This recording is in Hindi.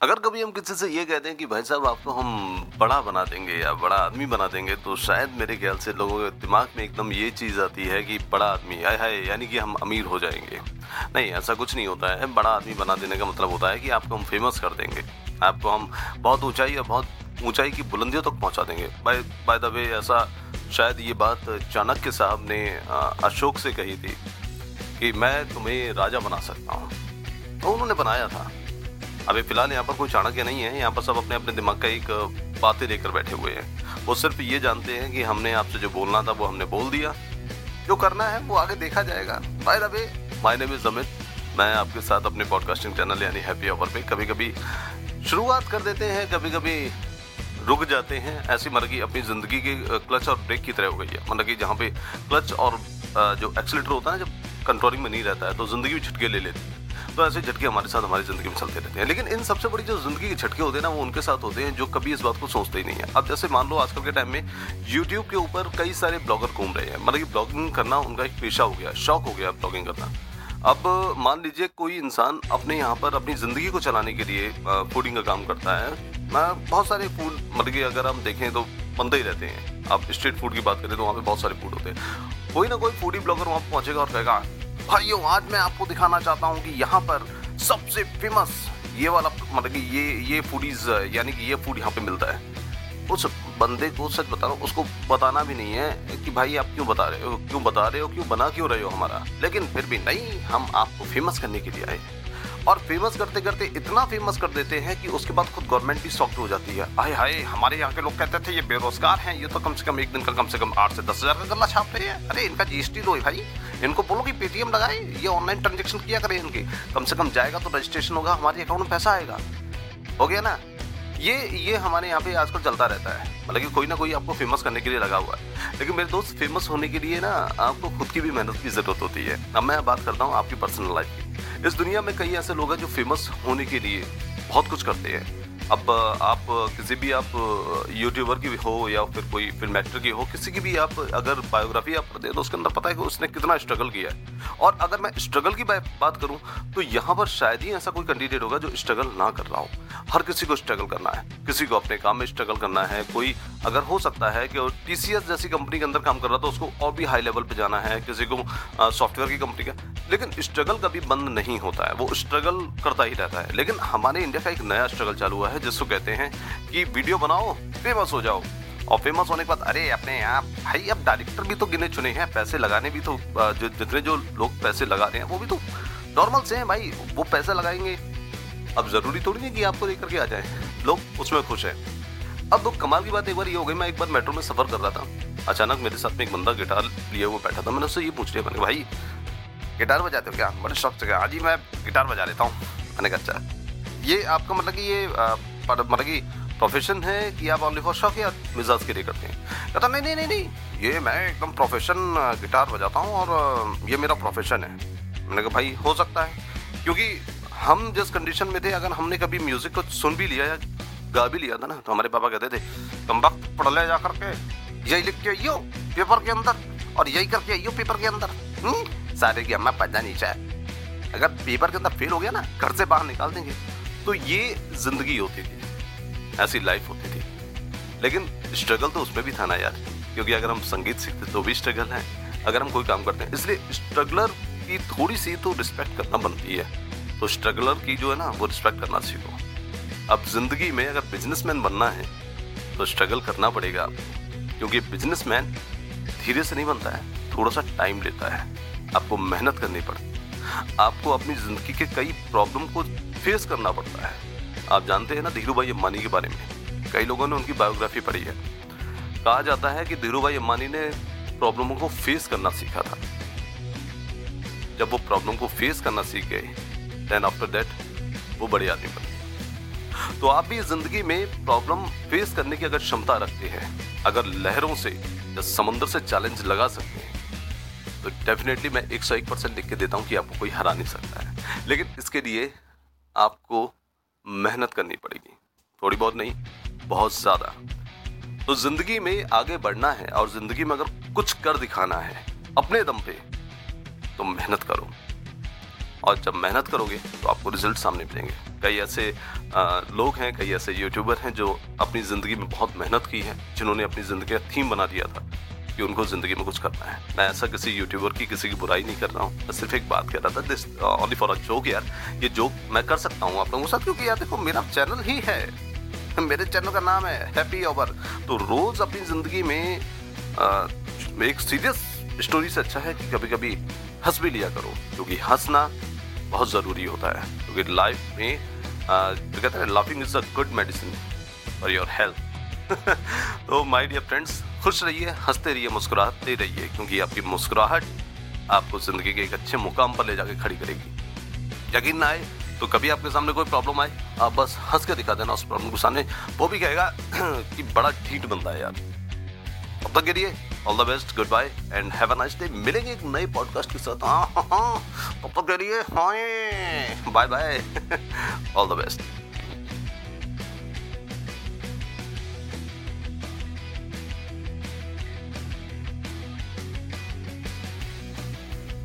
अगर कभी हम किसी से ये कहते हैं कि भाई साहब, आपको हम बड़ा बना देंगे या बड़ा आदमी बना देंगे तो शायद मेरे ख्याल से लोगों के दिमाग में एकदम ये चीज़ आती है कि बड़ा आदमी आए हाय, यानी कि हम अमीर हो जाएँगे। नहीं, ऐसा कुछ नहीं होता है। बड़ा आदमी बना देने का मतलब होता है कि आपको हम फ़ेमस कर देंगे। आपको हम बहुत ऊंचाई या बहुत ऊंचाई की बुलंदियों तक पहुँचा देंगे। बाय बाय द वे ऐसा शायद ये बात चाणक्य साहब ने अशोक से कही थी कि मैं तुम्हें राजा बना सकता हूँ। तो उन्होंने बनाया था। अभी फ़िलहाल यहाँ पर कोई चाणक्य नहीं है, यहाँ पर सब अपने अपने दिमाग का एक बातें लेकर बैठे हुए हैं। वो सिर्फ़ ये जानते हैं कि हमने आपसे जो बोलना था, वो हमने बोल दिया। जो करना है, वो आगे देखा जाएगा। By the way my name is Amit मैं आपके साथ अपने पॉडकास्टिंग चैनल यानी हैप्पी आवर पे कभी कभी शुरुआत कर देते हैं कभी कभी रुक जाते हैं। ऐसी मतलब की अपनी ज़िंदगी के क्लच और ब्रेक की तरह हो गई है। मतलब कि जहाँ पे क्लच और जो एक्सीटर होता है जब कंट्रोलिंग में नहीं रहता है तो ज़िंदगी भी झटके ले लेती है। तो ऐसे झटके हमारे साथ हमारी ज़िंदगी में चलते रहते हैं। लेकिन इन सबसे बड़ी जो ज़िंदगी के झटके होते हैं ना, वो उनके साथ होते हैं जो कभी इस बात को सोचते ही नहीं है। अब जैसे मान लो आजकल के टाइम में यूट्यूब के ऊपर कई सारे ब्लॉगर घूम रहे हैं। मतलब कि ब्लॉगिंग करना उनका एक पेशा हो गया, शौक हो गया ब्लॉगिंग करना। अब मान लीजिए कोई इंसान अपने यहाँ पर अपनी ज़िंदगी को चलाने के लिए फूडिंग का काम करता है। बहुत सारे फ़ूड मतलब कि अगर हम देखें तो बनते ही रहते हैं। आप स्ट्रीट फ़ूड की बात करें तो वहाँ पे बहुत सारे फ़ूड होते हैं। कोई ना कोई फूडी ब्लॉगर वहाँ पहुँचेगा और कहेगा भाइयों, आज मैं आपको दिखाना चाहता हूँ कि यहाँ पर सबसे फ़ेमस ये वाला मतलब कि ये ये फूडीज यानी कि ये फ़ूड यहाँ पे मिलता है। उस बंदे को सच बता रहा हूँ, उसको बताना भी नहीं है कि भाई आप क्यों बता रहे हो, क्यों बता रहे हो, क्यों बना क्यों रहे हो हमारा। लेकिन फिर भी नहीं, हम आपको फ़ेमस करने के लिए आए और फ़ेमस करते करते इतना फ़ेमस कर देते हैं कि उसके बाद खुद गवर्नमेंट भी सॉफ्ट हो जाती है। आए हाय, हमारे यहाँ के लोग कहते थे, ये बेरोजगार हैं, ये तो कम से कम एक दिन का, कम से कम आठ से दस हज़ार का गला छाप रहे हैं। अरे, इनका जीएसटी दो भाई। इनको बोलो कि पेटीएम लगाए, ये ऑनलाइन ट्रांजेक्शन किया करें इनके। कम से कम जाएगा तो रजिस्ट्रेशन होगा, हमारे अकाउंट में पैसा आएगा। हो गया ना? ये ये हमारे यहाँ पे आजकल चलता रहता है। मतलब कि कोई ना कोई आपको फ़ेमस करने के लिए लगा हुआ है। लेकिन मेरे दोस्त फ़ेमस होने के लिए ना, आपको खुद की भी मेहनत की ज़रूरत होती है। अब मैं बात करता हूँ आपकी पर्सनल लाइफ की। इस दुनिया में कई ऐसे लोग हैं जो फ़ेमस होने के लिए बहुत कुछ करते हैं। अब, आप किसी भी आप यूट्यूबर की हो या फिर कोई फ़िल्म एक्टर की हो, किसी की भी आप अगर बायोग्राफी आप पढ़ते तो उसके अंदर पता है कि उसने कितना स्ट्रगल किया है। और अगर मैं स्ट्रगल की बात करूँ तो यहाँ पर शायद ही ऐसा कोई कैंडिडेट होगा जो स्ट्रगल ना कर रहा हो। हर किसी को स्ट्रगल करना है। किसी को अपने काम में स्ट्रगल करना है। कोई अगर हो सकता है कि टीसीएस जैसी कंपनी के अंदर काम कर रहा तो उसको और भी हाई लेवल पर जाना है, किसी को सॉफ्टवेयर की कंपनी का। लेकिन स्ट्रगल कभी बंद नहीं होता है। वो स्ट्रगल करता ही रहता है। लेकिन हमारे इंडिया का एक नया स्ट्रगल चालू हुआ है जिसको कहते हैं कि वीडियो बनाओ फ़ेमस हो जाओ। और फ़ेमस होने के बाद, अरे अपने यहाँ भाई, अब डायरेक्टर भी तो गिने चुने हैं, पैसे लगाने भी तो जो, जितने जो लोग पैसे लगा रहे हैं, वो भी तो नॉर्मल से हैं भाई, वो पैसे लगाएँगे। अब ज़रूरी थोड़ी नहीं कि आपको लेकर के आ जाए। लोग उसमें खुश हैं। अब तो कमाल की बात एक बार ये हो गई, मैं एक बार मेट्रो में सफ़र कर रहा था। अचानक मेरे साथ में एक बंदा गिटार लिए हुए बैठा था, मैंने उससे ये पूछ लिया, मैंने भाई गिटार बजाते हो क्या? बड़े शौक से आज ही मैं गिटार बजा लेता हूँ। मैंने कहा अच्छा। ये आपका मतलब कि ये मतलब कि प्रोफेशन है कि आप ओनली फॉर शौक या मिजाज के लिए करते हैं? कहता, नहीं नहीं नहीं नहीं, ये मैं एकदम प्रोफेशन गिटार बजाता हूँ और ये मेरा प्रोफेशन है। मैंने कहा, भाई, हो सकता है। क्योंकि हम जिस कंडीशन में थे, अगर हमने कभी म्यूज़िक को सुन भी लिया या गा भी लिया था ना तो हमारे पापा कहते थे कम वक्त पढ़ ले जा करके, यही लिख के आइयो पेपर के अंदर और यही करके आइयो पेपर के अंदर। हम्म? सारे की अम्मा पढ़ना नहीं चाहे अगर पेपर के अंदर फेल हो गया ना, घर से बाहर निकाल देंगे। तो ये ज़िंदगी होती थी। ऐसी लाइफ होती थी। लेकिन स्ट्रगल तो उसमें भी था ना यार, क्योंकि अगर हम संगीत सीखते तो भी स्ट्रगल है, अगर हम कोई काम करते हैं। इसलिए स्ट्रगलर की थोड़ी सी तो रिस्पेक्ट करना बनती है। तो स्ट्रगलर की जो है ना, वो रिस्पेक्ट करना सीखो। अब ज़िंदगी में अगर बिजनेसमैन बनना है तो स्ट्रगल करना पड़ेगा क्योंकि बिजनेसमैन धीरे से नहीं बनता है थोड़ा सा टाइम लेता है। आपको मेहनत करनी पड़ती आपको अपनी ज़िंदगी के कई प्रॉब्लम को फेस करना पड़ता है। आप जानते हैं ना धीरू भाई अम्बानी के बारे में। कई लोगों ने उनकी बायोग्राफी पढ़ी है। कहा जाता है कि धीरू भाई अम्बानी ने प्रॉब्लमों को फेस करना सीखा था। जब वो प्रॉब्लम को फेस करना सीख गए देन आफ्टर दैट वो बड़े आदमी बने। तो आप भी ज़िंदगी में प्रॉब्लम फेस करने की अगर क्षमता रखते हैं, अगर लहरों से या समंदर से चैलेंज लगा सकते हैं तो डेफिनेटली मैं एक सौ एक परसेंट लिख के देता हूँ कि आपको कोई हरा नहीं सकता है। लेकिन इसके लिए आपको मेहनत करनी पड़ेगी। थोड़ी बहुत नहीं, बहुत ज़्यादा। तो ज़िंदगी में आगे बढ़ना है और ज़िंदगी में अगर कुछ कर दिखाना है, अपने दम पे तो मेहनत करो। और जब मेहनत करोगे तो आपको रिज़ल्ट सामने मिलेंगे। कई ऐसे लोग हैं, कई ऐसे यूट्यूबर हैं जो अपनी ज़िंदगी में बहुत मेहनत की है, जिन्होंने अपनी ज़िंदगी का थीम बना दिया था। कि उनको ज़िंदगी में कुछ करना है। मैं ऐसा किसी यूट्यूबर की किसी की बुराई नहीं कर रहा हूँ। मैं सिर्फ़ एक बात कह रहा था this only for a joke यार। ये जोक मैं कर सकता हूँ आप लोगों के साथ? क्योंकि यार देखो मेरा चैनल ही है। मेरे चैनल का नाम है हैप्पी ओवर तो रोज़ अपनी ज़िंदगी में आ, एक सीरियस स्टोरी से अच्छा है कि कभी कभी हंस भी लिया करो। क्योंकि हंसना बहुत ज़रूरी होता है। क्योंकि लाइफ में जो कहते हैं laughing is a good medicine for your health तो माय डियर फ्रेंड्स खुश रहिए, हँसते रहिए, मुस्कुराते रहिए, क्योंकि आपकी मुस्कुराहट आपको ज़िंदगी के एक अच्छे मुकाम पर ले जाके खड़ी करेगी। यकीन ना आए तो कभी आपके सामने कोई प्रॉब्लम आए, आप बस हंस के दिखा देना उस प्रॉब्लम को सामने। वो भी कहेगा कि बड़ा ठीक बंदा है यार। अब तक के लिए all the best good bye and have a nice day मिलेंगे एक नए पॉडकास्ट के साथ। हाँ हाँ तब तक के लिए bye bye all the best